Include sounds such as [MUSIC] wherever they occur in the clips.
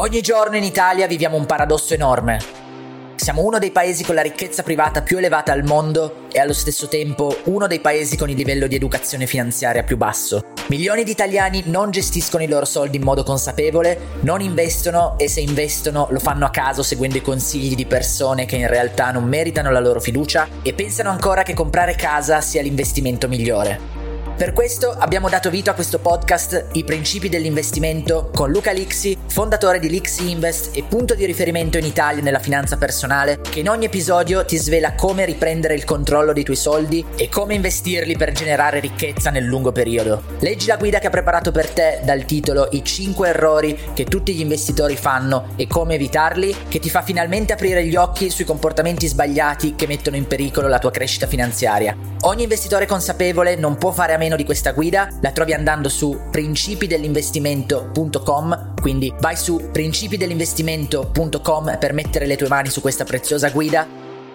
Ogni giorno in Italia viviamo un paradosso enorme. Siamo uno dei paesi con la ricchezza privata più elevata al mondo e allo stesso tempo uno dei paesi con il livello di educazione finanziaria più basso. Milioni di italiani non gestiscono i loro soldi in modo consapevole, non investono e se investono lo fanno a caso seguendo i consigli di persone che in realtà non meritano la loro fiducia e pensano ancora che comprare casa sia l'investimento migliore. Per questo abbiamo dato vita a questo podcast I principi dell'investimento con Luca Lixi, fondatore di Lixi Invest e punto di riferimento in Italia nella finanza personale, che in ogni episodio ti svela come riprendere il controllo dei tuoi soldi e come investirli per generare ricchezza nel lungo periodo. Leggi la guida che ha preparato per te dal titolo I 5 errori che tutti gli investitori fanno e come evitarli, che ti fa finalmente aprire gli occhi sui comportamenti sbagliati che mettono in pericolo la tua crescita finanziaria. Ogni investitore consapevole non può fare a meno di questa guida, la trovi andando su principidellinvestimento.com, quindi vai su principidellinvestimento.com per mettere le tue mani su questa preziosa guida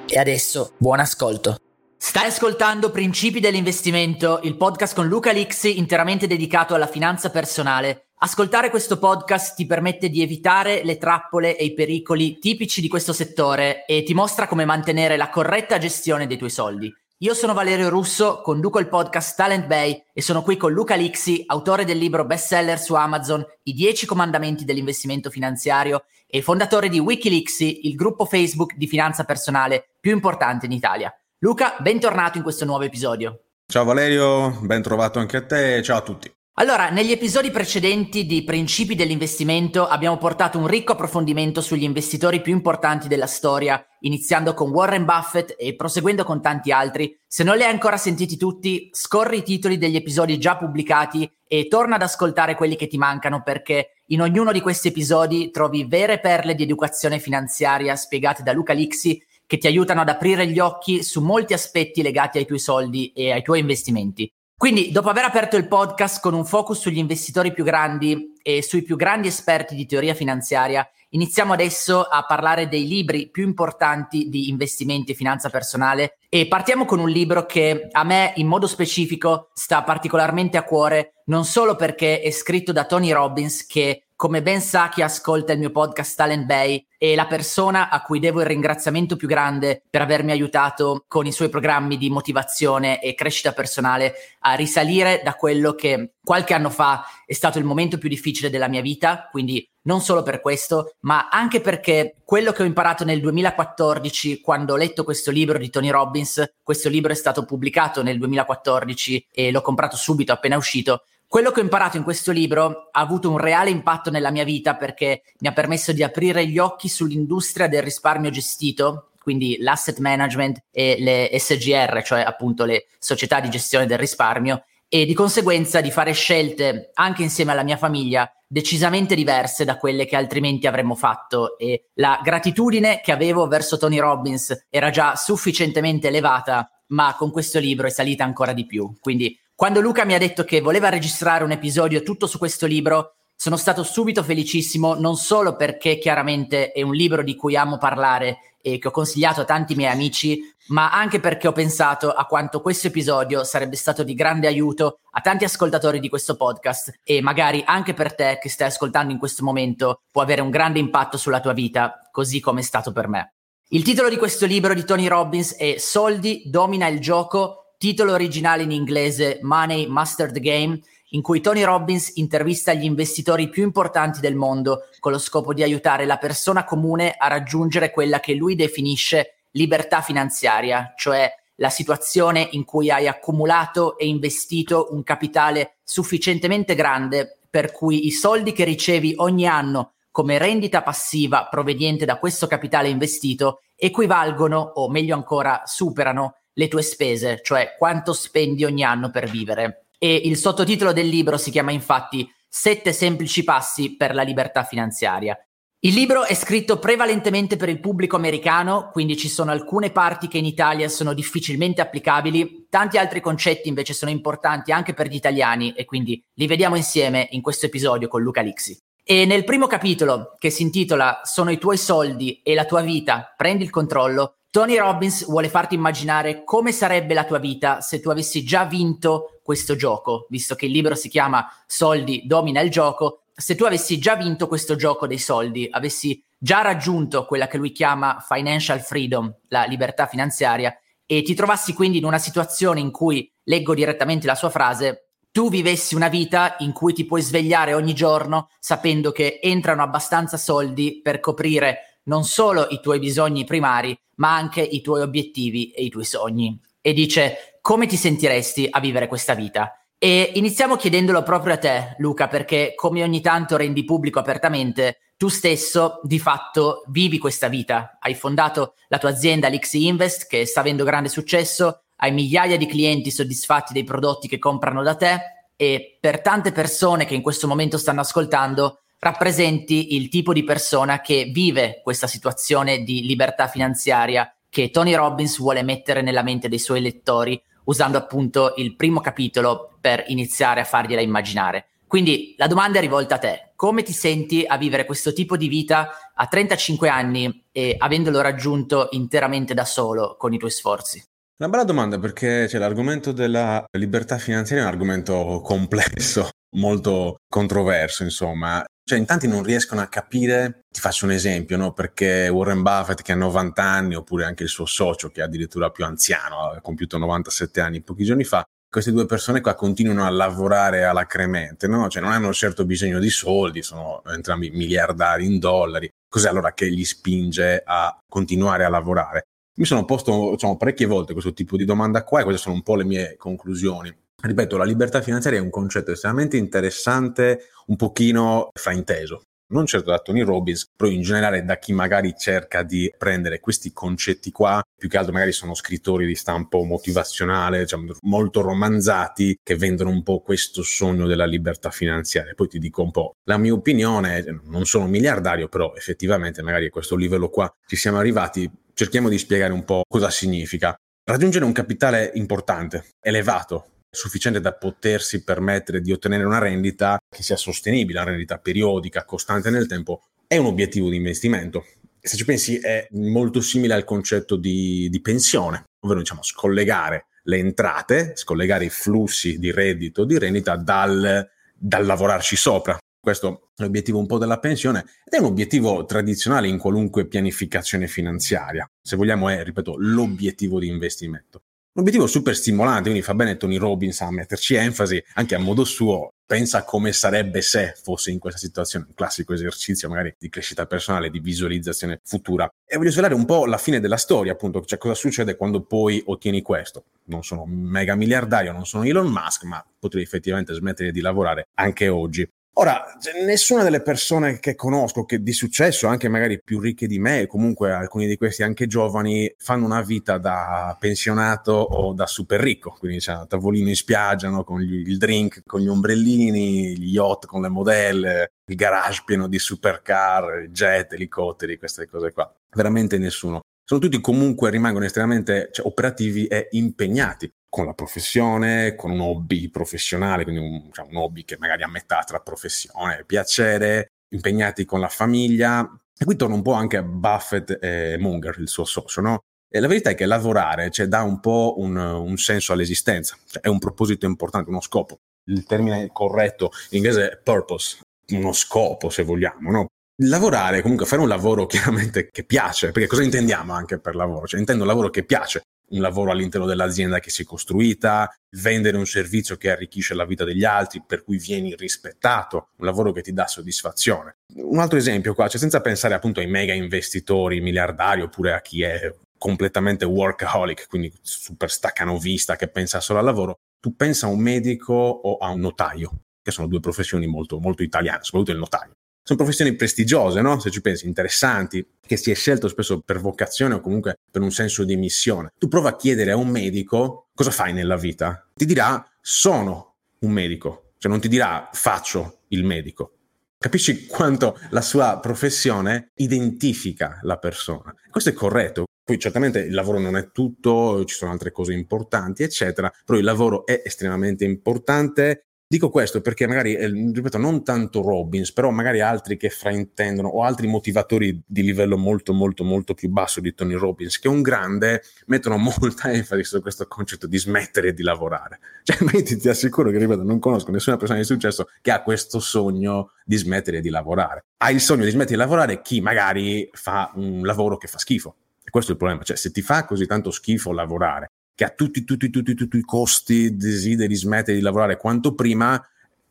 e adesso buon ascolto. Stai ascoltando Principi dell'investimento, il podcast con Luca Lixi interamente dedicato alla finanza personale. Ascoltare questo podcast ti permette di evitare le trappole e i pericoli tipici di questo settore e ti mostra come mantenere la corretta gestione dei tuoi soldi. Io sono Valerio Russo, conduco il podcast Talent Bay e sono qui con Luca Lixi, autore del libro bestseller su Amazon I 10 comandamenti dell'investimento finanziario e fondatore di Wikilixi, il gruppo Facebook di finanza personale più importante in Italia. Luca, bentornato in questo nuovo episodio. Ciao Valerio, ben trovato anche a te, ciao a tutti. Allora, negli episodi precedenti di Principi dell'investimento abbiamo portato un ricco approfondimento sugli investitori più importanti della storia, iniziando con Warren Buffett e proseguendo con tanti altri. Se non li hai ancora sentiti tutti, scorri i titoli degli episodi già pubblicati e torna ad ascoltare quelli che ti mancano perché in ognuno di questi episodi trovi vere perle di educazione finanziaria spiegate da Luca Lixi che ti aiutano ad aprire gli occhi su molti aspetti legati ai tuoi soldi e ai tuoi investimenti. Quindi, dopo aver aperto il podcast con un focus sugli investitori più grandi e sui più grandi esperti di teoria finanziaria, iniziamo adesso a parlare dei libri più importanti di investimenti e finanza personale e partiamo con un libro che a me in modo specifico sta particolarmente a cuore, non solo perché è scritto da Tony Robbins che come ben sa chi ascolta il mio podcast Talent Bay, è la persona a cui devo il ringraziamento più grande per avermi aiutato con i suoi programmi di motivazione e crescita personale a risalire da quello che qualche anno fa è stato il momento più difficile della mia vita, quindi non solo per questo, ma anche perché quello che ho imparato nel 2014 quando ho letto questo libro di Tony Robbins, questo libro è stato pubblicato nel 2014 e l'ho comprato subito appena uscito, quello che ho imparato in questo libro ha avuto un reale impatto nella mia vita perché mi ha permesso di aprire gli occhi sull'industria del risparmio gestito, quindi l'asset management e le SGR, cioè appunto le società di gestione del risparmio, e di conseguenza di fare scelte anche insieme alla mia famiglia decisamente diverse da quelle che altrimenti avremmo fatto e la gratitudine che avevo verso Tony Robbins era già sufficientemente elevata, ma con questo libro è salita ancora di più. Quindi quando Luca mi ha detto che voleva registrare un episodio tutto su questo libro, sono stato subito felicissimo, non solo perché chiaramente è un libro di cui amo parlare e che ho consigliato a tanti miei amici, ma anche perché ho pensato a quanto questo episodio sarebbe stato di grande aiuto a tanti ascoltatori di questo podcast e magari anche per te che stai ascoltando in questo momento può avere un grande impatto sulla tua vita, così come è stato per me. Il titolo di questo libro di Tony Robbins è Soldi domina il gioco titolo originale in inglese Money Master the Game, in cui Tony Robbins intervista gli investitori più importanti del mondo con lo scopo di aiutare la persona comune a raggiungere quella che lui definisce libertà finanziaria, cioè la situazione in cui hai accumulato e investito un capitale sufficientemente grande per cui i soldi che ricevi ogni anno come rendita passiva proveniente da questo capitale investito equivalgono o meglio ancora superano le tue spese, cioè quanto spendi ogni anno per vivere. E il sottotitolo del libro si chiama infatti Sette semplici passi per la libertà finanziaria. Il libro è scritto prevalentemente per il pubblico americano, quindi ci sono alcune parti che in Italia sono difficilmente applicabili, tanti altri concetti invece sono importanti anche per gli italiani e quindi li vediamo insieme in questo episodio con Luca Lixi. E nel primo capitolo, che si intitola Sono i tuoi soldi e la tua vita, prendi il controllo, Tony Robbins vuole farti immaginare come sarebbe la tua vita se tu avessi già vinto questo gioco, visto che il libro si chiama Soldi domina il gioco. se tu avessi già vinto questo gioco dei soldi, avessi già raggiunto quella che lui chiama financial freedom, la libertà finanziaria, e ti trovassi quindi in una situazione in cui, leggo direttamente la sua frase, tu vivessi una vita in cui ti puoi svegliare ogni giorno sapendo che entrano abbastanza soldi per coprire non solo i tuoi bisogni primari, ma anche i tuoi obiettivi e i tuoi sogni. E dice, come ti sentiresti a vivere questa vita? E iniziamo chiedendolo proprio a te, Luca, perché come ogni tanto rendi pubblico apertamente, tu stesso di fatto vivi questa vita. Hai fondato la tua azienda Lixi Invest che sta avendo grande successo, hai migliaia di clienti soddisfatti dei prodotti che comprano da te e per tante persone che in questo momento stanno ascoltando rappresenti il tipo di persona che vive questa situazione di libertà finanziaria che Tony Robbins vuole mettere nella mente dei suoi lettori usando appunto il primo capitolo per iniziare a fargliela immaginare. Quindi la domanda è rivolta a te. Come ti senti a vivere questo tipo di vita a 35 anni e avendolo raggiunto interamente da solo con i tuoi sforzi? Una bella domanda perché cioè, l'argomento della libertà finanziaria è un argomento complesso, molto controverso, insomma. Cioè, in tanti non riescono a capire, ti faccio un esempio, no? Perché Warren Buffett che ha 90 anni, oppure anche il suo socio che è addirittura più anziano, ha compiuto 97 anni pochi giorni fa, queste due persone qua continuano a lavorare alacremente, no? Cioè non hanno certo bisogno di soldi, sono entrambi miliardari in dollari. Cos'è allora che li spinge a continuare a lavorare? Mi sono posto diciamo, parecchie volte questo tipo di domanda qua e queste sono un po' le mie conclusioni. Ripeto, la libertà finanziaria è un concetto estremamente interessante, un pochino frainteso. Non certo da Tony Robbins, però in generale da chi magari cerca di prendere questi concetti qua, più che altro magari sono scrittori di stampo motivazionale, diciamo, molto romanzati, che vendono un po' questo sogno della libertà finanziaria. Poi ti dico un po', la mia opinione, non sono miliardario, però effettivamente magari a questo livello qua ci siamo arrivati, cerchiamo di spiegare un po' cosa significa. Raggiungere un capitale importante, elevato, sufficiente da potersi permettere di ottenere una rendita che sia sostenibile, una rendita periodica, costante nel tempo, è un obiettivo di investimento. Se ci pensi è molto simile al concetto di, di pensione, ovvero diciamo scollegare le entrate, scollegare i flussi di reddito, di rendita dal, dal lavorarci sopra. Questo è l'obiettivo un po' della pensione ed è un obiettivo tradizionale in qualunque pianificazione finanziaria. Se vogliamo è, ripeto, l'obiettivo di investimento. Un obiettivo super stimolante, quindi fa bene Tony Robbins a metterci enfasi anche a modo suo. Pensa come sarebbe se fosse in questa situazione, un classico esercizio magari di crescita personale, di visualizzazione futura. E voglio svelare un po' la fine della storia, appunto, cioè cosa succede quando poi ottieni questo. Non sono mega miliardario, non sono Elon Musk, ma potrei effettivamente smettere di lavorare anche oggi. Ora, nessuna delle persone che conosco che di successo, anche magari più ricche di me, comunque alcuni di questi anche giovani, fanno una vita da pensionato o da super ricco, quindi c'è tavolino in spiaggia no? con gli, il drink, con gli ombrellini, gli yacht con le modelle, il garage pieno di supercar, jet, elicotteri, queste cose qua. Veramente nessuno. Sono tutti comunque rimangono estremamente cioè, operativi e impegnati con la professione, con un hobby professionale, quindi un, cioè un hobby che magari a metà tra professione e piacere, impegnati con la famiglia. E qui torno un po' anche Buffett e Munger, il suo socio, no? E la verità è che lavorare cioè, dà un po' un, un senso all'esistenza, cioè, è un proposito importante, uno scopo. Il termine corretto in inglese è purpose, uno scopo se vogliamo, no? Lavorare, comunque fare un lavoro [LAUGHS] chiaramente che piace, perché cosa intendiamo anche per lavoro? Cioè intendo un lavoro che piace, un lavoro all'interno dell'azienda che si è costruita, vendere un servizio che arricchisce la vita degli altri, per cui vieni rispettato, un lavoro che ti dà soddisfazione. Un altro esempio qua, cioè senza pensare appunto ai mega investitori miliardari oppure a chi è completamente workaholic, quindi super staccanovista che pensa solo al lavoro, tu pensa a un medico o a un notaio, che sono due professioni molto, molto italiane, soprattutto il notaio sono professioni prestigiose, no? Se ci pensi, interessanti, che si è scelto spesso per vocazione o comunque per un senso di missione. Tu prova a chiedere a un medico cosa fai nella vita. Ti dirà sono un medico, cioè non ti dirà faccio il medico. Capisci quanto la sua professione identifica la persona. Questo è corretto. Poi certamente il lavoro non è tutto, ci sono altre cose importanti, eccetera, però il lavoro è estremamente importante Dico questo perché magari, eh, ripeto, non tanto Robbins, però magari altri che fraintendono o altri motivatori di livello molto, molto, molto più basso di Tony Robbins, che è un grande, mettono molta enfasi su questo concetto di smettere di lavorare. Cioè, ti, ti assicuro che, ripeto, non conosco nessuna persona di successo che ha questo sogno di smettere di lavorare. Ha il sogno di smettere di lavorare chi magari fa un lavoro che fa schifo. E questo è il problema. Cioè, se ti fa così tanto schifo lavorare, che a tutti, tutti, tutti, tutti i costi desideri smettere di lavorare quanto prima,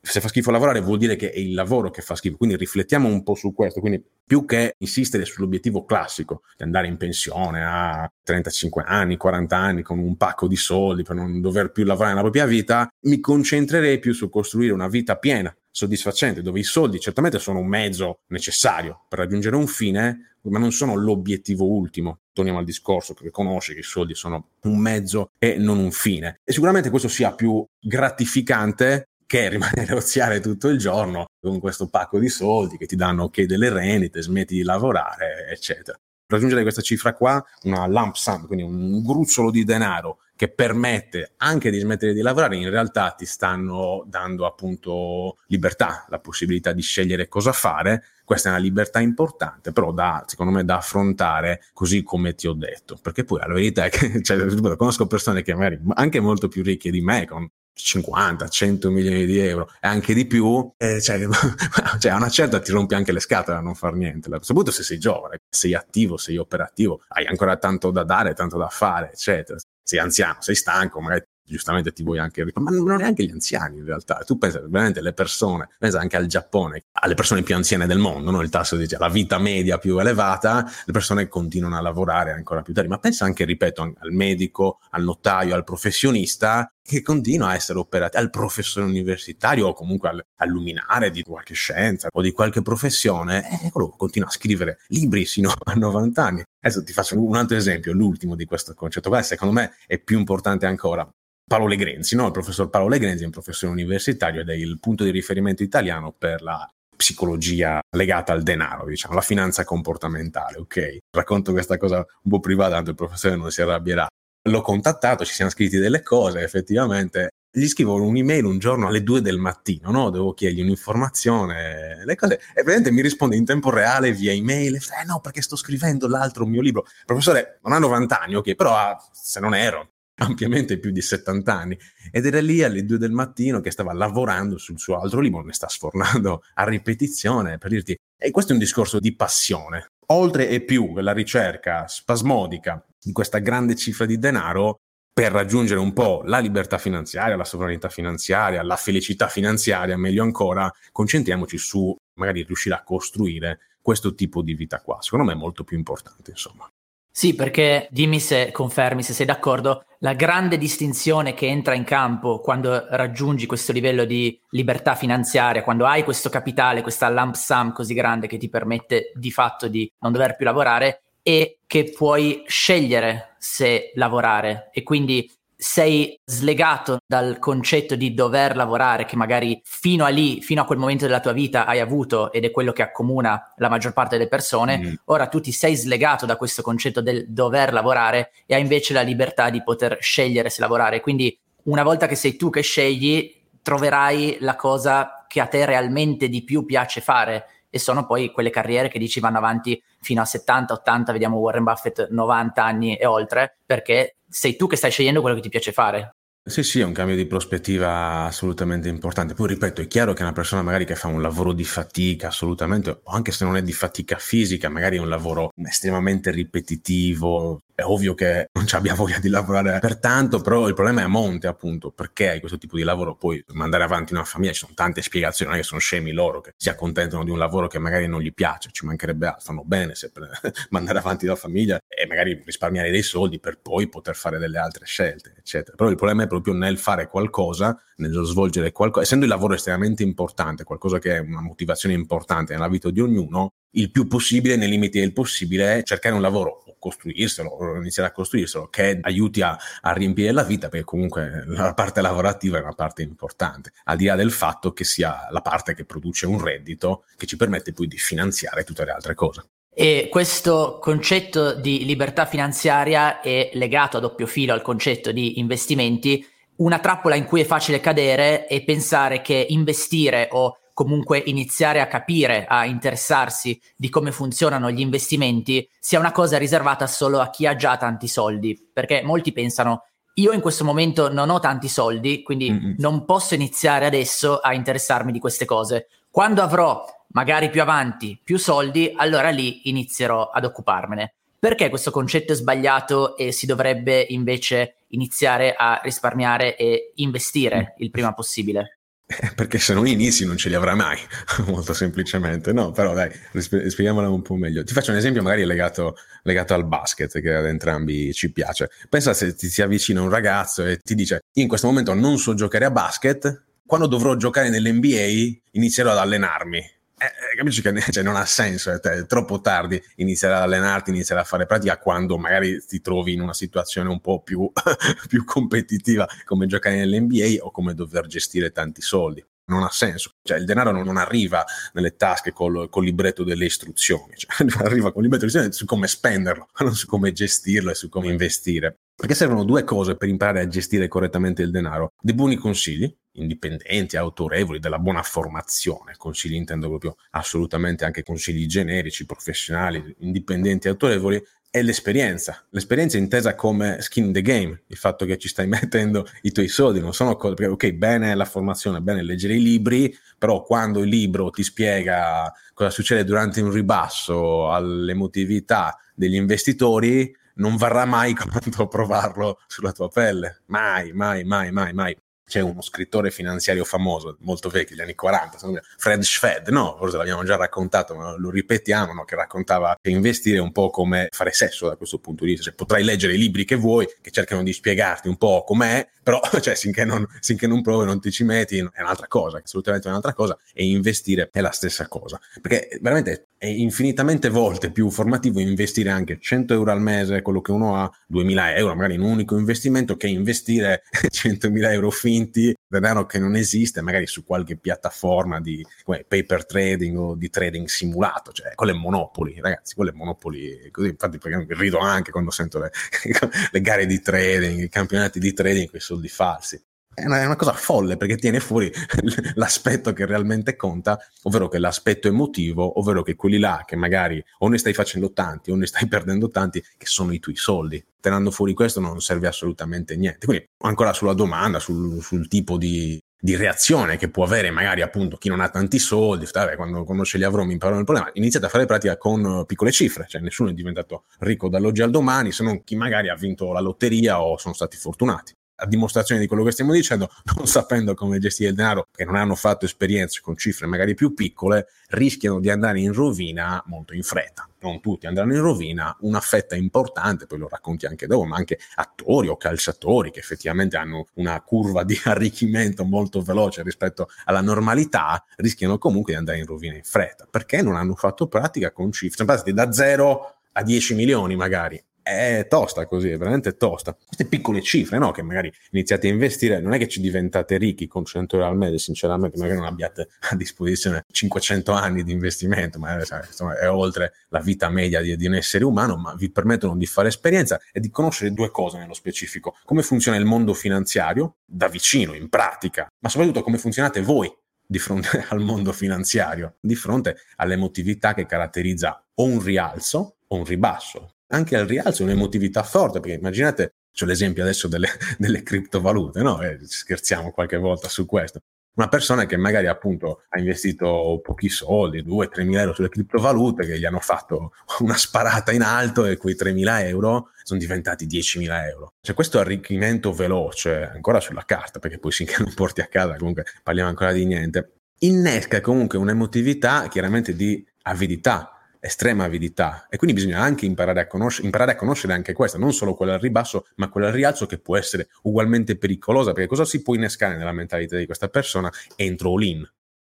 se fa schifo lavorare vuol dire che è il lavoro che fa schifo. Quindi riflettiamo un po' su questo. Quindi più che insistere sull'obiettivo classico di andare in pensione a 35 anni, 40 anni con un pacco di soldi per non dover più lavorare nella propria vita, mi concentrerei più su costruire una vita piena, soddisfacente, dove i soldi certamente sono un mezzo necessario per raggiungere un fine, ma non sono l'obiettivo ultimo. Torniamo al discorso che conosci che i soldi sono un mezzo e non un fine. E sicuramente questo sia più gratificante che [LAUGHS] rimanere a oziare tutto il giorno con questo pacco di soldi che ti danno ok delle rendite, smetti di lavorare, eccetera. Raggiungere questa cifra qua, una lump sum, quindi un gruzzolo di denaro che permette anche di smettere di lavorare, in realtà ti stanno dando appunto libertà, la possibilità di scegliere cosa fare. Questa è una libertà importante, però da, secondo me da affrontare così come ti ho detto, perché poi la verità è che [LAUGHS] cioè, conosco persone che magari anche molto più ricche di me, con 50, 100 milioni di euro e anche di più, eh, cioè, [LAUGHS] cioè, a una certa ti rompi anche le scatole a non fare niente, soprattutto se sei giovane, sei attivo, sei operativo, hai ancora tanto da dare, tanto da fare, eccetera. Sei anziano, sei stanco, magari giustamente ti vuoi anche ma non neanche gli anziani in realtà tu pensa veramente alle persone pensa anche al Giappone alle persone più anziane del mondo no? il tasso di la vita media più elevata le persone continuano a lavorare ancora più tardi ma pensa anche ripeto al medico al notaio al professionista che continua a essere operato al professore universitario o comunque al, al luminare di qualche scienza o di qualche professione, e quello continua a scrivere libri sino a 90 anni. Adesso ti faccio un altro esempio, l'ultimo di questo concetto qua, secondo me è più importante ancora. Paolo Legrenzi, no? il professor Paolo Legrenzi è un professore universitario ed è il punto di riferimento italiano per la psicologia legata al denaro, diciamo, la finanza comportamentale, ok? Racconto questa cosa un po' privata, tanto il professore non si arrabbierà. L'ho contattato, ci siamo scritti delle cose, effettivamente. Gli scrivo un'email un giorno alle due del mattino, no? Devo chiedergli un'informazione, le cose. E praticamente mi risponde in tempo reale via email. Eh no, perché sto scrivendo l'altro mio libro. Professore non ha 90 anni, ok, però ha, se non ero, ampiamente più di 70 anni ed era lì alle 2 del mattino che stava lavorando sul suo altro libro, ne sta sfornando a ripetizione per dirti e questo è un discorso di passione. Oltre e più la ricerca spasmodica di questa grande cifra di denaro per raggiungere un po' la libertà finanziaria, la sovranità finanziaria, la felicità finanziaria, meglio ancora, concentriamoci su magari riuscire a costruire questo tipo di vita qua. Secondo me è molto più importante, insomma. Sì, perché dimmi se confermi, se sei d'accordo, la grande distinzione che entra in campo quando raggiungi questo livello di libertà finanziaria, quando hai questo capitale, questa lump sum così grande che ti permette di fatto di non dover più lavorare, è che puoi scegliere se lavorare. E quindi sei slegato dal concetto di dover lavorare che magari fino a lì, fino a quel momento della tua vita hai avuto ed è quello che accomuna la maggior parte delle persone, mm. ora tu ti sei slegato da questo concetto del dover lavorare e hai invece la libertà di poter scegliere se lavorare. Quindi una volta che sei tu che scegli, troverai la cosa che a te realmente di più piace fare e sono poi quelle carriere che dici vanno avanti fino a 70, 80, vediamo Warren Buffett 90 anni e oltre, perché sei tu che stai scegliendo quello che ti piace fare. Sì, sì, è un cambio di prospettiva assolutamente importante. Poi ripeto, è chiaro che una persona magari che fa un lavoro di fatica, assolutamente, o anche se non è di fatica fisica, magari è un lavoro estremamente ripetitivo, è ovvio che non abbia voglia di lavorare per tanto, però il problema è a monte, appunto, perché hai questo tipo di lavoro, poi mandare avanti una famiglia, ci sono tante spiegazioni, non è che sono scemi loro che si accontentano di un lavoro che magari non gli piace, ci mancherebbe altro, fanno bene se [LAUGHS] mandare avanti la famiglia e magari risparmiare dei soldi per poi poter fare delle altre scelte, eccetera. Però il problema è proprio nel fare qualcosa, nello svolgere qualcosa, essendo il lavoro estremamente importante, qualcosa che è una motivazione importante nella vita di ognuno, il più possibile, nei limiti del possibile, cercare un lavoro costruirselo o iniziare a costruirselo che aiuti a, a, riempire la vita perché comunque la parte lavorativa è una parte importante al di là del fatto che sia la parte che produce un reddito che ci permette poi di finanziare tutte le altre cose e questo concetto di libertà finanziaria è legato a doppio filo al concetto di investimenti una trappola in cui è facile cadere è pensare che investire o comunque iniziare a capire, a interessarsi di come funzionano gli investimenti sia una cosa riservata solo a chi ha già tanti soldi, perché molti pensano io in questo momento non ho tanti soldi, quindi Mm-mm. non posso iniziare adesso a interessarmi di queste cose. Quando avrò magari più avanti più soldi, allora lì inizierò ad occuparmene. Perché questo concetto è sbagliato e si dovrebbe invece iniziare a risparmiare e investire il prima possibile? [LAUGHS] Perché se non inizi non ce li avrai mai, [LAUGHS] molto semplicemente. No, però dai, spieghiamola un po' meglio. Ti faccio un esempio magari legato, legato, al basket, che ad entrambi ci piace. Pensa se ti si avvicina un ragazzo e ti dice, io in questo momento non so giocare a basket, quando dovrò giocare nell'NBA inizierò ad allenarmi eh, eh, capisci che [LAUGHS] cioè, non ha senso, è, è, troppo tardi iniziare ad allenarti, iniziare a fare pratica quando magari ti trovi in una situazione un po' più, [LAUGHS] più competitiva come giocare nell'NBA o come dover gestire tanti soldi. Non ha senso, cioè il denaro non, non arriva nelle tasche col, col, libretto delle istruzioni, cioè, [LAUGHS] arriva con il libretto delle istruzioni su come spenderlo, non su come gestirlo e su come investire. Perché servono due cose per imparare a gestire correttamente il denaro. Dei buoni consigli, indipendenti, autorevoli, della buona formazione. Consigli intendo proprio assolutamente anche consigli generici, professionali, indipendenti, autorevoli, e l'esperienza. L'esperienza intesa come skin in the game, il fatto che ci stai [LAUGHS] mettendo i tuoi soldi, non sono cose, perché ok, bene la formazione, bene leggere i libri, però quando il libro ti spiega cosa succede durante un ribasso all'emotività degli investitori, non varrà mai [LAUGHS] quanto provarlo sulla tua pelle. Mai, mai, mai, mai, mai. C'è uno scrittore finanziario famoso, molto vecchio, degli anni 40, Fred Schwed, no, forse l'abbiamo già raccontato, ma lo ripetiamo, no? che raccontava che investire è un po' come fare sesso da questo punto di vista, cioè potrai leggere i libri che vuoi, che cercano di spiegarti un po' com'è, però [LAUGHS] cioè, finché, non, finché non provi, non ti ci metti, è un'altra cosa, assolutamente un'altra cosa, e investire è la stessa cosa, perché veramente è infinitamente volte più formativo investire anche 100 euro al mese, quello che uno ha, 2000 euro magari in un unico investimento, che investire [LAUGHS] 100.000 euro finti, denaro che non esiste, magari su qualche piattaforma di come, paper trading o di trading simulato, cioè quello è Monopoli, ragazzi, quello è Monopoli, così infatti rido anche quando sento le, [LAUGHS] le gare di trading, i campionati di trading con i soldi falsi è una, è una, cosa folle perché tiene fuori [LAUGHS] l'aspetto che realmente conta, ovvero che l'aspetto emotivo, ovvero che quelli là che magari o ne stai facendo tanti o ne stai [LAUGHS] perdendo tanti, che sono i tuoi soldi. Tenendo fuori questo non serve assolutamente niente. Quindi ancora sulla domanda, sul, sul tipo di, di reazione che può avere magari appunto chi non ha tanti soldi, vabbè, quando, quando ce li avrò mi imparano il problema, iniziate a fare pratica con piccole cifre, cioè nessuno è diventato ricco dall'oggi al domani se non chi magari ha vinto la lotteria o sono stati fortunati a dimostrazione di quello che stiamo dicendo, [LAUGHS] non sapendo come gestire il denaro, che non hanno fatto esperienze con cifre magari più piccole, rischiano di andare in rovina molto in fretta. Non tutti andranno in rovina, una fetta importante, poi lo racconti anche dopo, ma anche attori o calciatori che effettivamente hanno una curva di [LAUGHS] arricchimento molto veloce rispetto alla normalità, rischiano comunque di andare in rovina in fretta, perché non hanno fatto pratica con cifre, sono passati da 0 a 10 milioni magari è tosta così, è veramente tosta. Queste piccole cifre, no? Che magari iniziate a investire, non è che ci diventate ricchi con 100 euro al mese, sinceramente, magari non abbiate a disposizione 500 anni di investimento, ma insomma, è oltre la vita media di, di un essere umano, ma vi permettono di fare esperienza e di conoscere due cose nello specifico. Come funziona il mondo finanziario, da vicino, in pratica, ma soprattutto come funzionate voi di fronte [LAUGHS] al mondo finanziario, di fronte all'emotività che caratterizza o un rialzo o un ribasso anche al rialzo un'emotività forte, perché immaginate, c'è l'esempio adesso delle, [LAUGHS] delle criptovalute, no? Eh, scherziamo qualche volta su questo. Una persona che magari appunto ha investito pochi soldi, 2-3 mila euro sulle criptovalute, che gli hanno fatto una sparata in alto e quei 3 mila euro sono diventati 10 mila euro. Cioè questo arricchimento veloce, ancora sulla carta, perché poi finché non porti a casa comunque parliamo ancora di niente, innesca comunque un'emotività chiaramente di avidità, estrema avidità e quindi bisogna anche imparare a, conosc- imparare a conoscere anche questa, non solo quella al ribasso, ma quella al rialzo che può essere ugualmente pericolosa, perché cosa si può innescare nella mentalità di questa persona? Entro all-in.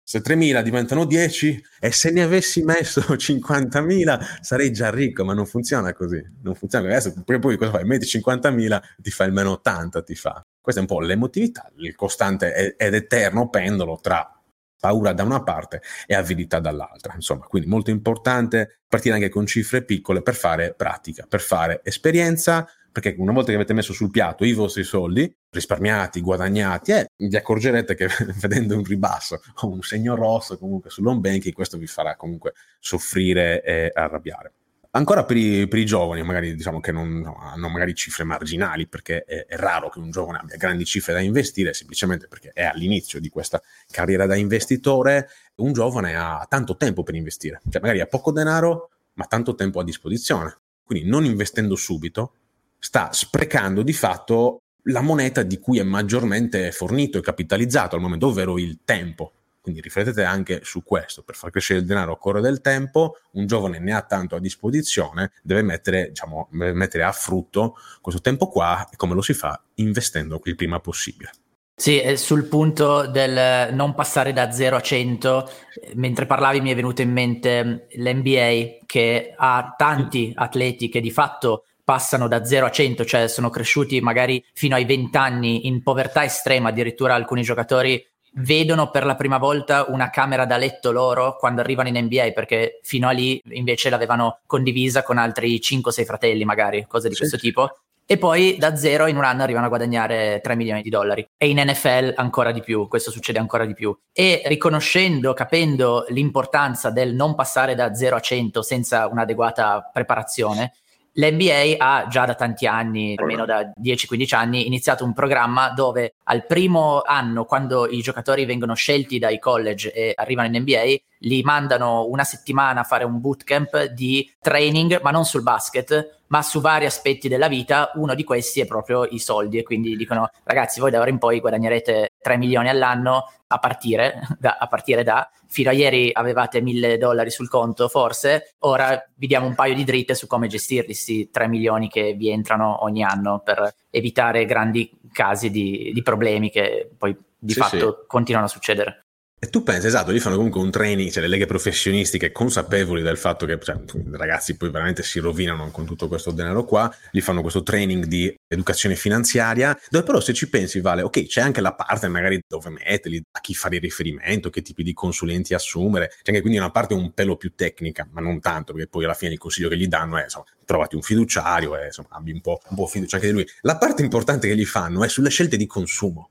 Se 3.000 diventano 10 e se ne avessi messo [LAUGHS] 50.000 sarei già ricco, ma non funziona così. Non funziona Adesso poi, poi cosa fai? Metti 50.000, ti fa il meno 80, ti fa. Questa è un po' l'emotività, il costante ed eterno pendolo tra paura da una parte e avidità dall'altra. Insomma, quindi molto importante partire anche con cifre piccole per fare pratica, per fare esperienza, perché una volta che avete messo sul piatto i vostri soldi, risparmiati, guadagnati, eh, vi accorgerete che [LAUGHS] vedendo un ribasso o un segno rosso comunque sull'home banking, questo vi farà comunque soffrire e arrabbiare. Ancora per i, per i, giovani, magari diciamo che non no, hanno magari cifre marginali, perché è, è, raro che un giovane abbia grandi cifre da investire, semplicemente perché è all'inizio di questa carriera da investitore, un giovane ha tanto tempo per investire, cioè magari ha poco denaro, ma tanto tempo a disposizione. Quindi non investendo subito, sta sprecando di fatto la moneta di cui è maggiormente fornito e capitalizzato al momento, ovvero il tempo. Quindi riflettete anche su questo, per far crescere il denaro occorre del tempo, un giovane ne ha tanto a disposizione, deve mettere, diciamo, deve mettere a frutto questo tempo qua e come lo si fa? Investendo il prima possibile. Sì, sul punto del non passare da 0 a 100, mentre parlavi mi è venuto in mente l'NBA che ha tanti atleti che di fatto passano da 0 a 100, cioè sono cresciuti magari fino ai 20 anni in povertà estrema, addirittura alcuni giocatori vedono per la prima volta una camera da letto loro quando arrivano in NBA, perché fino a lì invece l'avevano condivisa con altri 5-6 fratelli, magari, cose di sì. questo tipo. E poi da zero in un anno arrivano a guadagnare 3 milioni di dollari. E in NFL ancora di più, questo succede ancora di più. E riconoscendo, capendo l'importanza del non passare da 0 a 100 senza un'adeguata preparazione, L'NBA ha già da tanti anni, almeno da 10-15 anni, iniziato un programma dove al primo anno, quando i giocatori vengono scelti dai college e arrivano in NBA, li mandano una settimana a fare un bootcamp di training, ma non sul basket, ma su vari aspetti della vita. Uno di questi è proprio i soldi. E quindi dicono: ragazzi, voi da ora in poi guadagnerete 3 milioni all'anno a partire [LAUGHS] da, a partire da fino a ieri avevate 1000 dollari sul conto, forse. Ora vi diamo un paio di dritte su come gestirli, questi 3 milioni che vi entrano ogni anno per evitare grandi casi di, di problemi che poi di sì, fatto sì. continuano a succedere. E tu pensi, esatto, lì fanno comunque un training, cioè le leghe professionistiche consapevoli del fatto che cioè, ragazzi poi veramente si rovinano con tutto questo denaro qua, gli fanno questo training di educazione finanziaria, dove però se ci pensi vale, ok, c'è anche la parte magari dove metterli, a chi fare riferimento, che tipi di consulenti assumere, c'è anche quindi una parte un pelo più tecnica, ma non tanto, perché poi alla fine il consiglio che gli danno è, insomma, trovati un fiduciario e insomma, abbi un po', un po' fiducia anche di lui. La parte importante che gli fanno è sulle scelte di consumo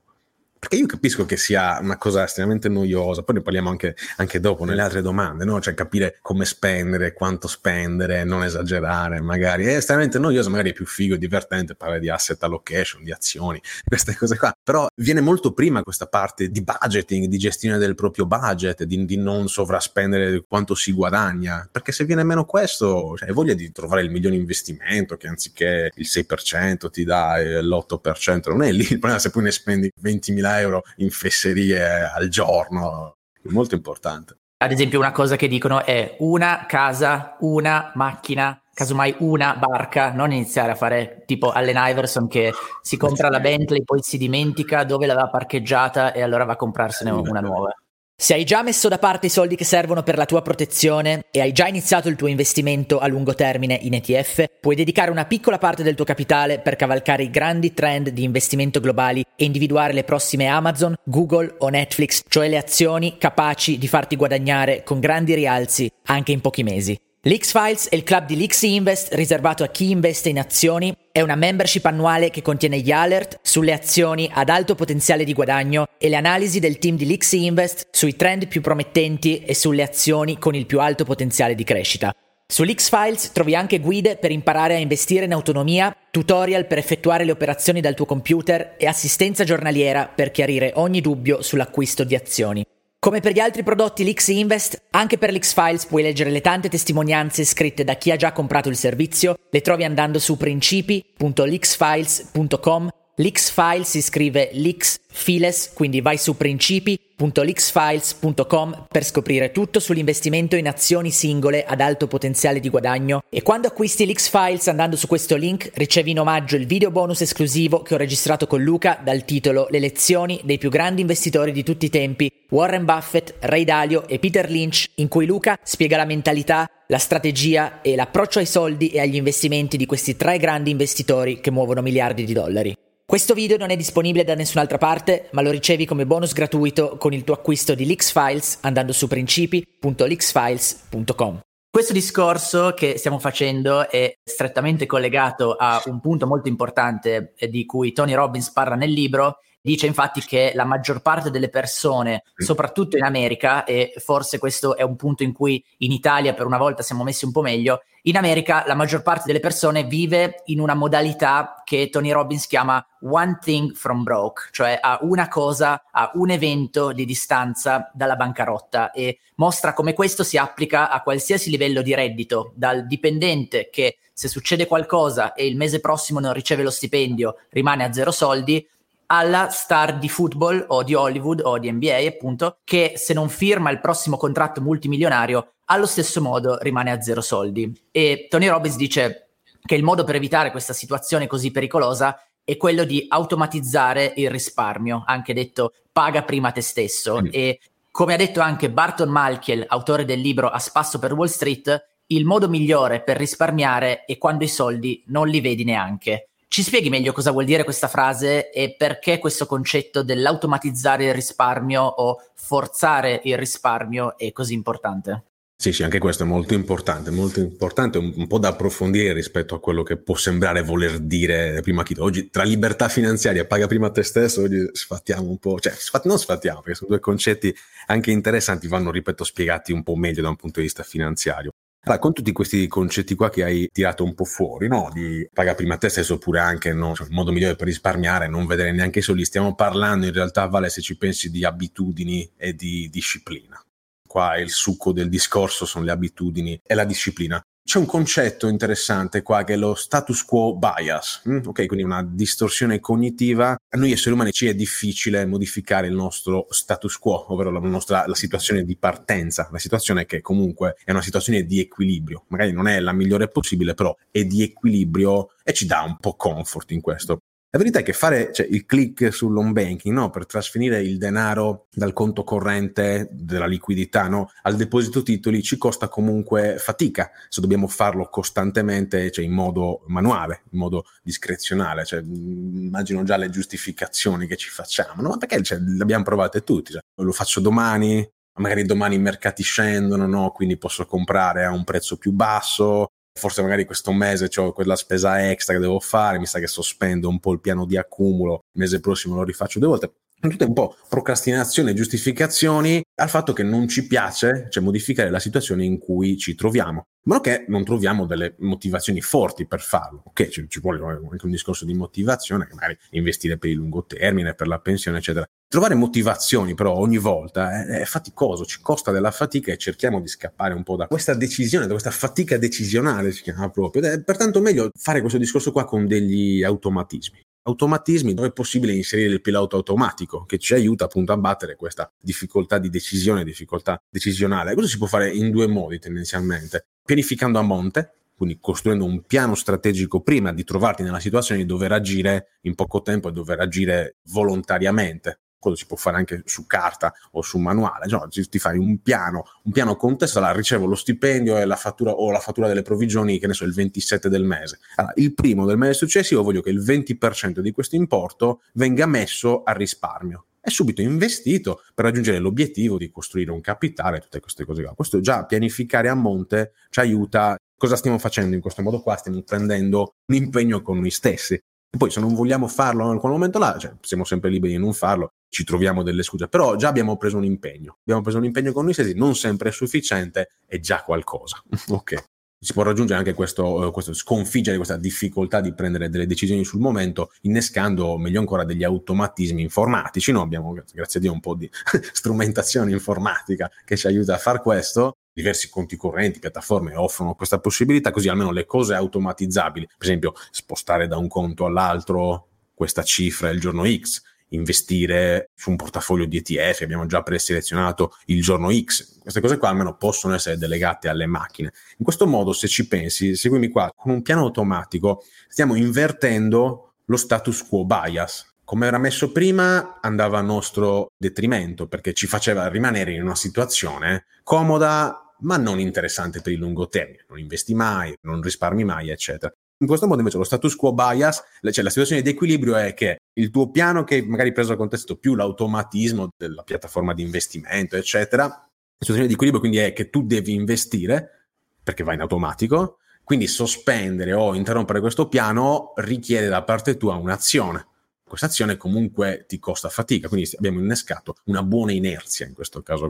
perché io capisco che sia una cosa estremamente noiosa, poi ne parliamo anche, anche dopo nelle altre domande, no? Cioè capire come spendere, quanto spendere, non esagerare, magari è estremamente noioso, magari è più figo e divertente parlare di asset allocation, di azioni, queste cose qua. Però viene molto prima questa parte di budgeting, di gestione del proprio budget, di, di non sovraspendere quanto si guadagna, perché se viene meno questo, cioè, hai voglia di trovare il migliore investimento che anziché il 6% ti dà l'8%, non è lì il problema se poi ne spendi 20.000 euro in fesserie al giorno, è molto importante. Ad esempio una cosa che dicono è una casa, una macchina, casomai una barca, non iniziare a fare tipo Allen Iverson che si compra la Bentley, poi si dimentica dove l'aveva parcheggiata e allora va a comprarsene una nuova. Se hai già messo da parte i soldi che servono per la tua protezione e hai già iniziato il tuo investimento a lungo termine in ETF, puoi dedicare una piccola parte del tuo capitale per cavalcare i grandi trend di investimento globali e individuare le prossime Amazon, Google o Netflix, cioè le azioni capaci di farti guadagnare con grandi rialzi anche in pochi mesi. L'X-Files è il club di l'X Invest riservato a chi investe in azioni. È una membership annuale che contiene gli alert sulle azioni ad alto potenziale di guadagno e le analisi del team di l'X Invest sui trend più promettenti e sulle azioni con il più alto potenziale di crescita. Sull'X-Files trovi anche guide per imparare a investire in autonomia, tutorial per effettuare le operazioni dal tuo computer e assistenza giornaliera per chiarire ogni dubbio sull'acquisto di azioni. Come per gli altri prodotti l'X Invest, anche per l'X Files puoi leggere le tante testimonianze scritte da chi ha già comprato il servizio, le trovi andando su principi.lxfiles.com. L'X Files si scrive l'X Files, quindi vai su principi.lxfiles.com per scoprire tutto sull'investimento in azioni singole ad alto potenziale di guadagno e quando acquisti l'X Files andando su questo link ricevi in omaggio il video bonus esclusivo che ho registrato con Luca dal titolo Le lezioni dei più grandi investitori di tutti i tempi, Warren Buffett, Ray Dalio e Peter Lynch, in cui Luca spiega la mentalità, la strategia e l'approccio ai soldi e agli investimenti di questi tre grandi investitori che muovono miliardi di dollari. Questo video non è disponibile da nessun'altra parte, ma lo ricevi come bonus gratuito con il tuo acquisto di Lix Files andando su principi.lixfiles.com. Questo discorso che stiamo facendo è strettamente collegato a un punto molto importante di cui Tony Robbins parla nel libro. Dice infatti che la maggior parte delle persone, soprattutto in America, e forse questo è un punto in cui in Italia per una volta siamo messi un po' meglio, in America la maggior parte delle persone vive in una modalità che Tony Robbins chiama one thing from broke, cioè a una cosa, a un evento di distanza dalla bancarotta e mostra come questo si applica a qualsiasi livello di reddito, dal dipendente che se succede qualcosa e il mese prossimo non riceve lo stipendio rimane a zero soldi, alla star di football o di Hollywood o di NBA, appunto, che se non firma il prossimo contratto multimilionario, allo stesso modo rimane a zero soldi. E Tony Robbins dice che il modo per evitare questa situazione così pericolosa è quello di automatizzare il risparmio, anche detto paga prima te stesso. Mm. E come ha detto anche Barton Malkiel, autore del libro A spasso per Wall Street, il modo migliore per risparmiare è quando i soldi non li vedi neanche. Ci spieghi meglio cosa vuol dire questa frase e perché questo concetto dell'automatizzare il risparmio o forzare il risparmio è così importante? Sì, sì, anche questo è molto importante, molto importante, un, un, po' da approfondire rispetto a quello che può sembrare voler dire prima chi. Oggi tra libertà finanziaria e paga prima te stesso, oggi sfattiamo un po', cioè sfat- non sfattiamo, perché sono due concetti anche interessanti, vanno, ripeto, spiegati un po' meglio da un punto di vista finanziario. Allora, con tutti questi concetti qua che hai tirato un po' fuori, no? Di paga prima te stesso oppure anche no? cioè, il modo migliore per risparmiare, non vedere neanche i soldi, stiamo parlando in realtà, Vale, se ci pensi di abitudini e di disciplina. Qua il succo del discorso sono le abitudini e la disciplina. C'è un concetto interessante qua che è lo status quo bias, mm? ok? Quindi una distorsione cognitiva. A noi esseri umani ci è difficile modificare il nostro status quo, ovvero la nostra la situazione di partenza, la situazione che comunque è una situazione di equilibrio. Magari non è la migliore possibile, però è di equilibrio e ci dà un po' comfort in questo. La verità è che fare cioè, il click sull'home banking no, per trasferire il denaro dal conto corrente della liquidità no, al deposito titoli ci costa comunque fatica se dobbiamo farlo costantemente cioè, in modo manuale, in modo discrezionale. Cioè, immagino già le giustificazioni che ci facciamo, no? perché cioè, le abbiamo provate tutti. Cioè, lo faccio domani, magari domani i mercati scendono, no? quindi posso comprare a un prezzo più basso, forse magari questo mese ho quella spesa extra che devo fare, mi sa che sospendo un po' il piano di accumulo, il mese prossimo lo rifaccio due volte. Tutte un po' procrastinazione e giustificazioni al fatto che non ci piace, cioè modificare la situazione in cui ci troviamo. Ma che non troviamo delle motivazioni forti per farlo. Ok, ci, ci vuole anche un discorso di motivazione, magari investire per il lungo termine, per la pensione, eccetera. Trovare motivazioni però ogni volta è, è, faticoso, ci costa della fatica e cerchiamo di scappare un po' da questa decisione, da questa fatica decisionale si chiama proprio. Ed è pertanto meglio fare questo discorso qua con degli automatismi automatismi dove è possibile inserire il pilota automatico che ci aiuta appunto a battere questa difficoltà di decisione, difficoltà decisionale. Questo si può fare in due modi tendenzialmente, pianificando a monte, quindi costruendo un piano strategico prima di trovarti nella situazione di dover agire in poco tempo e dover agire volontariamente quello si può fare anche su carta o su manuale, cioè, ti fai un piano, un piano contestuale, ricevo lo stipendio e la fattura o la fattura delle provvigioni, che ne so, il 27 del mese. Allora, il primo del mese successivo voglio che il 20% di questo importo venga messo a risparmio è subito investito per raggiungere l'obiettivo di costruire un capitale, tutte queste cose qua. Questo già pianificare a monte ci aiuta. Cosa stiamo facendo in questo modo qua? Stiamo prendendo un impegno con noi stessi. E poi se non vogliamo farlo in quel momento là, cioè, siamo sempre liberi di non farlo, ci troviamo delle scuse, però già abbiamo preso un impegno, abbiamo preso un impegno con noi stessi, non sempre è sufficiente, è già qualcosa. [LAUGHS] ok. Si può raggiungere anche questo, eh, questo, sconfiggere questa difficoltà di prendere delle decisioni sul momento, innescando meglio ancora degli automatismi informatici. Noi abbiamo, grazie a Dio, un po' di [LAUGHS] strumentazione informatica che ci aiuta a fare questo. Diversi conti correnti, piattaforme offrono questa possibilità, così almeno le cose automatizzabili, per esempio spostare da un conto all'altro questa cifra il giorno X, investire su un portafoglio di ETF, abbiamo già preselezionato il giorno X. Queste cose qua almeno possono essere delegate alle macchine. In questo modo, se ci pensi, seguimi qua, con un piano automatico stiamo invertendo lo status quo bias. Come era messo prima, andava a nostro detrimento perché ci faceva rimanere in una situazione comoda ma non interessante per il lungo termine. Non investi mai, non risparmi mai, eccetera. In questo modo invece lo status quo bias, cioè la situazione di equilibrio è che il tuo piano che magari preso a contesto più l'automatismo della piattaforma di investimento, eccetera, la situazione di equilibrio quindi è che tu devi investire, perché va in automatico, quindi sospendere o interrompere questo piano richiede da parte tua un'azione. Questa azione comunque ti costa fatica, quindi abbiamo innescato una buona inerzia in questo caso è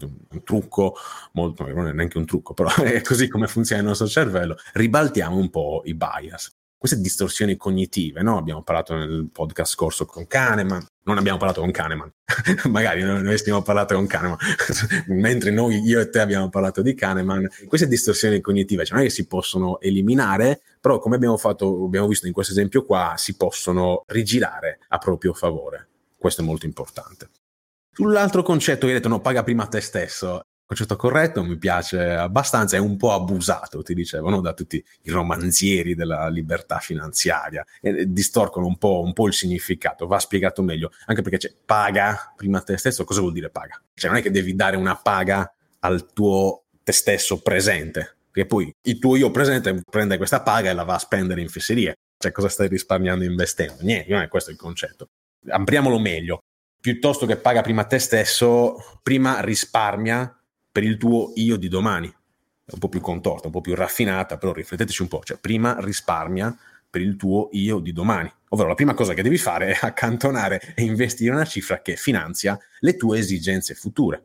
un trucco molto, non è neanche un trucco, però [LAUGHS] è così come funziona il nostro cervello, ribaltiamo un po' i bias. Queste distorsioni cognitive, no? Abbiamo parlato nel podcast scorso con Kahneman, non abbiamo parlato con Kahneman, [LAUGHS] magari noi, noi abbiamo parlato con Kahneman, [LAUGHS] mentre noi, io e te abbiamo parlato di Kahneman, queste distorsioni cognitive, cioè non è che si possono eliminare, però come abbiamo fatto, abbiamo visto in questo esempio qua, si possono rigirare a proprio favore. Questo è molto importante. Sull'altro concetto che hai detto, no, paga prima te stesso. Concetto corretto, mi piace abbastanza, è un po' abusato, ti dicevo, no? da tutti i romanzieri della libertà finanziaria, e distorcono un po', un po', il significato, va spiegato meglio, anche perché c'è paga prima te stesso, cosa vuol dire paga? Cioè non è che devi dare una paga al tuo te stesso presente, perché poi il tuo io presente prende questa paga e la va a spendere in fesserie, cioè cosa stai risparmiando investendo? Niente, non è questo il concetto. Ampliamolo meglio piuttosto che paga prima te stesso, prima risparmia per il tuo io di domani. È un po' più contorta, un po' più raffinata, però rifletteteci un po', cioè prima risparmia per il tuo io di domani. Ovvero la prima cosa che devi fare è [LAUGHS] accantonare e investire una cifra che finanzia le tue esigenze future.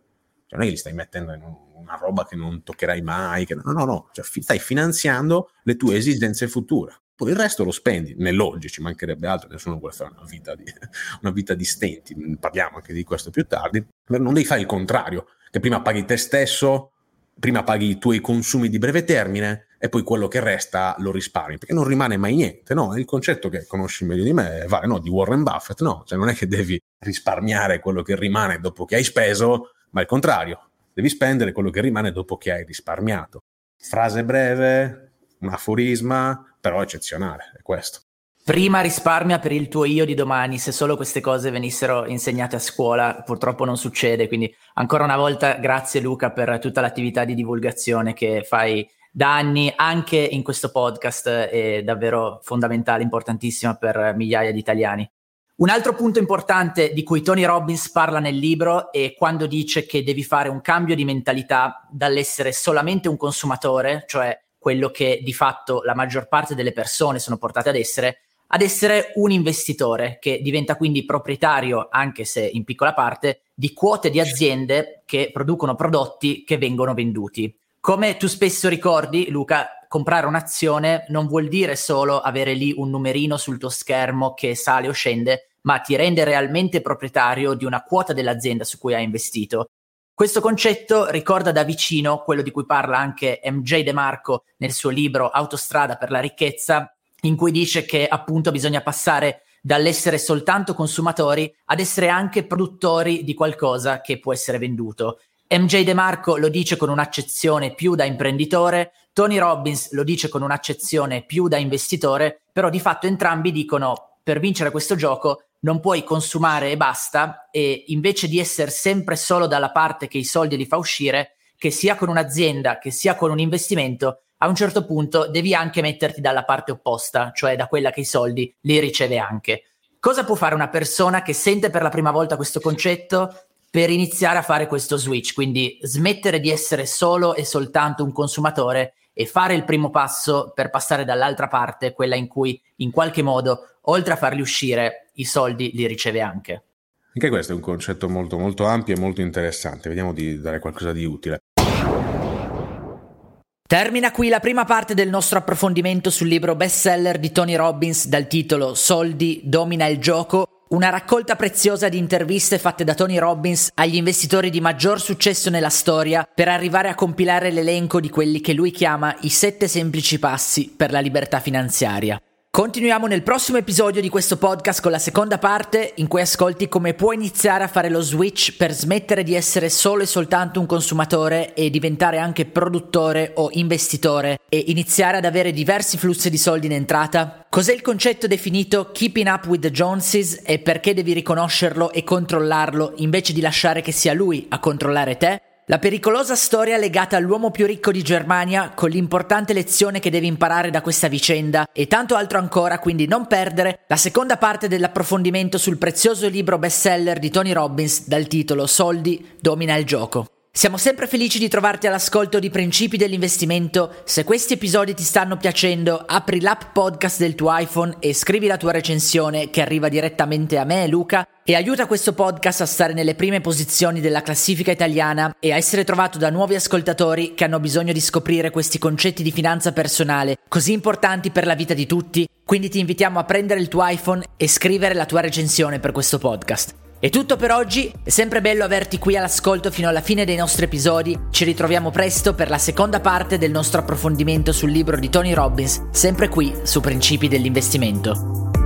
Cioè non è che li stai mettendo in una roba che non toccherai mai, che no, no, no, cioè stai finanziando le tue esigenze future. Poi il resto lo spendi, nell'oggi ci mancherebbe altro, nessuno vuole fare una vita, di, [LAUGHS] una vita di stenti, parliamo anche di questo più tardi, non devi fare il contrario, che prima paghi te stesso, prima paghi i tuoi consumi di breve termine e poi quello che resta lo risparmi, perché non rimane mai niente, no? Il concetto che conosci meglio di me, vale, no? Di Warren Buffett, no? Cioè non è che devi risparmiare quello che rimane dopo che hai speso, ma il contrario, devi spendere quello che rimane dopo che hai risparmiato. Frase breve, un aforisma, però eccezionale, è questo. Prima risparmia per il tuo io di domani, se solo queste cose venissero insegnate a scuola, purtroppo non succede, quindi ancora una volta grazie Luca per tutta l'attività di divulgazione che fai da anni anche in questo podcast, è davvero fondamentale, importantissima per migliaia di italiani. Un altro punto importante di cui Tony Robbins parla nel libro è quando dice che devi fare un cambio di mentalità dall'essere solamente un consumatore, cioè quello che di fatto la maggior parte delle persone sono portate ad essere, ad essere un investitore che diventa quindi proprietario, anche se in piccola parte, di quote di aziende che producono prodotti che vengono venduti. Come tu spesso ricordi, Luca, comprare un'azione non vuol dire solo avere lì un numerino sul tuo schermo che sale o scende, ma ti rende realmente proprietario di una quota dell'azienda su cui hai investito questo concetto ricorda da vicino quello di cui parla anche MJ De Marco nel suo libro Autostrada per la ricchezza, in cui dice che appunto bisogna passare dall'essere soltanto consumatori ad essere anche produttori di qualcosa che può essere venduto. MJ De Marco lo dice con un'accezione più da imprenditore, Tony Robbins lo dice con un'accezione più da investitore, però di fatto entrambi dicono per vincere questo gioco non puoi consumare e basta e invece di essere sempre solo dalla parte che i soldi li fa uscire, che sia con un'azienda, che sia con un investimento, a un certo punto devi anche metterti dalla parte opposta, cioè da quella che i soldi li riceve anche. Cosa può fare una persona che sente per la prima volta questo concetto per iniziare a fare questo switch? Quindi smettere di essere solo e soltanto un consumatore e fare il primo passo per passare dall'altra parte, quella in cui in qualche modo, oltre a farli uscire, i soldi li riceve anche. Anche questo è un concetto molto, molto ampio e molto interessante. Vediamo di dare qualcosa di utile. Termina qui la prima parte del nostro approfondimento sul libro bestseller di Tony Robbins dal titolo Soldi domina il gioco una raccolta preziosa di interviste fatte da Tony Robbins agli investitori di maggior successo nella storia per arrivare a compilare l'elenco di quelli che lui chiama i sette semplici passi per la libertà finanziaria. Continuiamo nel prossimo episodio di questo podcast con la seconda parte in cui ascolti come puoi iniziare a fare lo switch per smettere di essere solo e soltanto un consumatore e diventare anche produttore o investitore e iniziare ad avere diversi flussi di soldi in entrata. Cos'è il concetto definito keeping up with the Joneses e perché devi riconoscerlo e controllarlo invece di lasciare che sia lui a controllare te? La pericolosa storia legata all'uomo più ricco di Germania, con l'importante lezione che devi imparare da questa vicenda e tanto altro ancora, quindi non perdere la seconda parte dell'approfondimento sul prezioso libro bestseller di Tony Robbins dal titolo Soldi domina il gioco. Siamo sempre felici di trovarti all'ascolto di Principi dell'investimento. Se questi episodi ti stanno piacendo, apri l'app podcast del tuo iPhone e scrivi la tua recensione che arriva direttamente a me, Luca, e aiuta questo podcast a stare nelle prime posizioni della classifica italiana e a essere trovato da nuovi ascoltatori che hanno bisogno di scoprire questi concetti di finanza personale così importanti per la vita di tutti. Quindi ti invitiamo a prendere il tuo iPhone e scrivere la tua recensione per questo podcast. È tutto per oggi, è sempre bello averti qui all'ascolto fino alla fine dei nostri episodi, ci ritroviamo presto per la seconda parte del nostro approfondimento sul libro di Tony Robbins, sempre qui su Principi dell'investimento.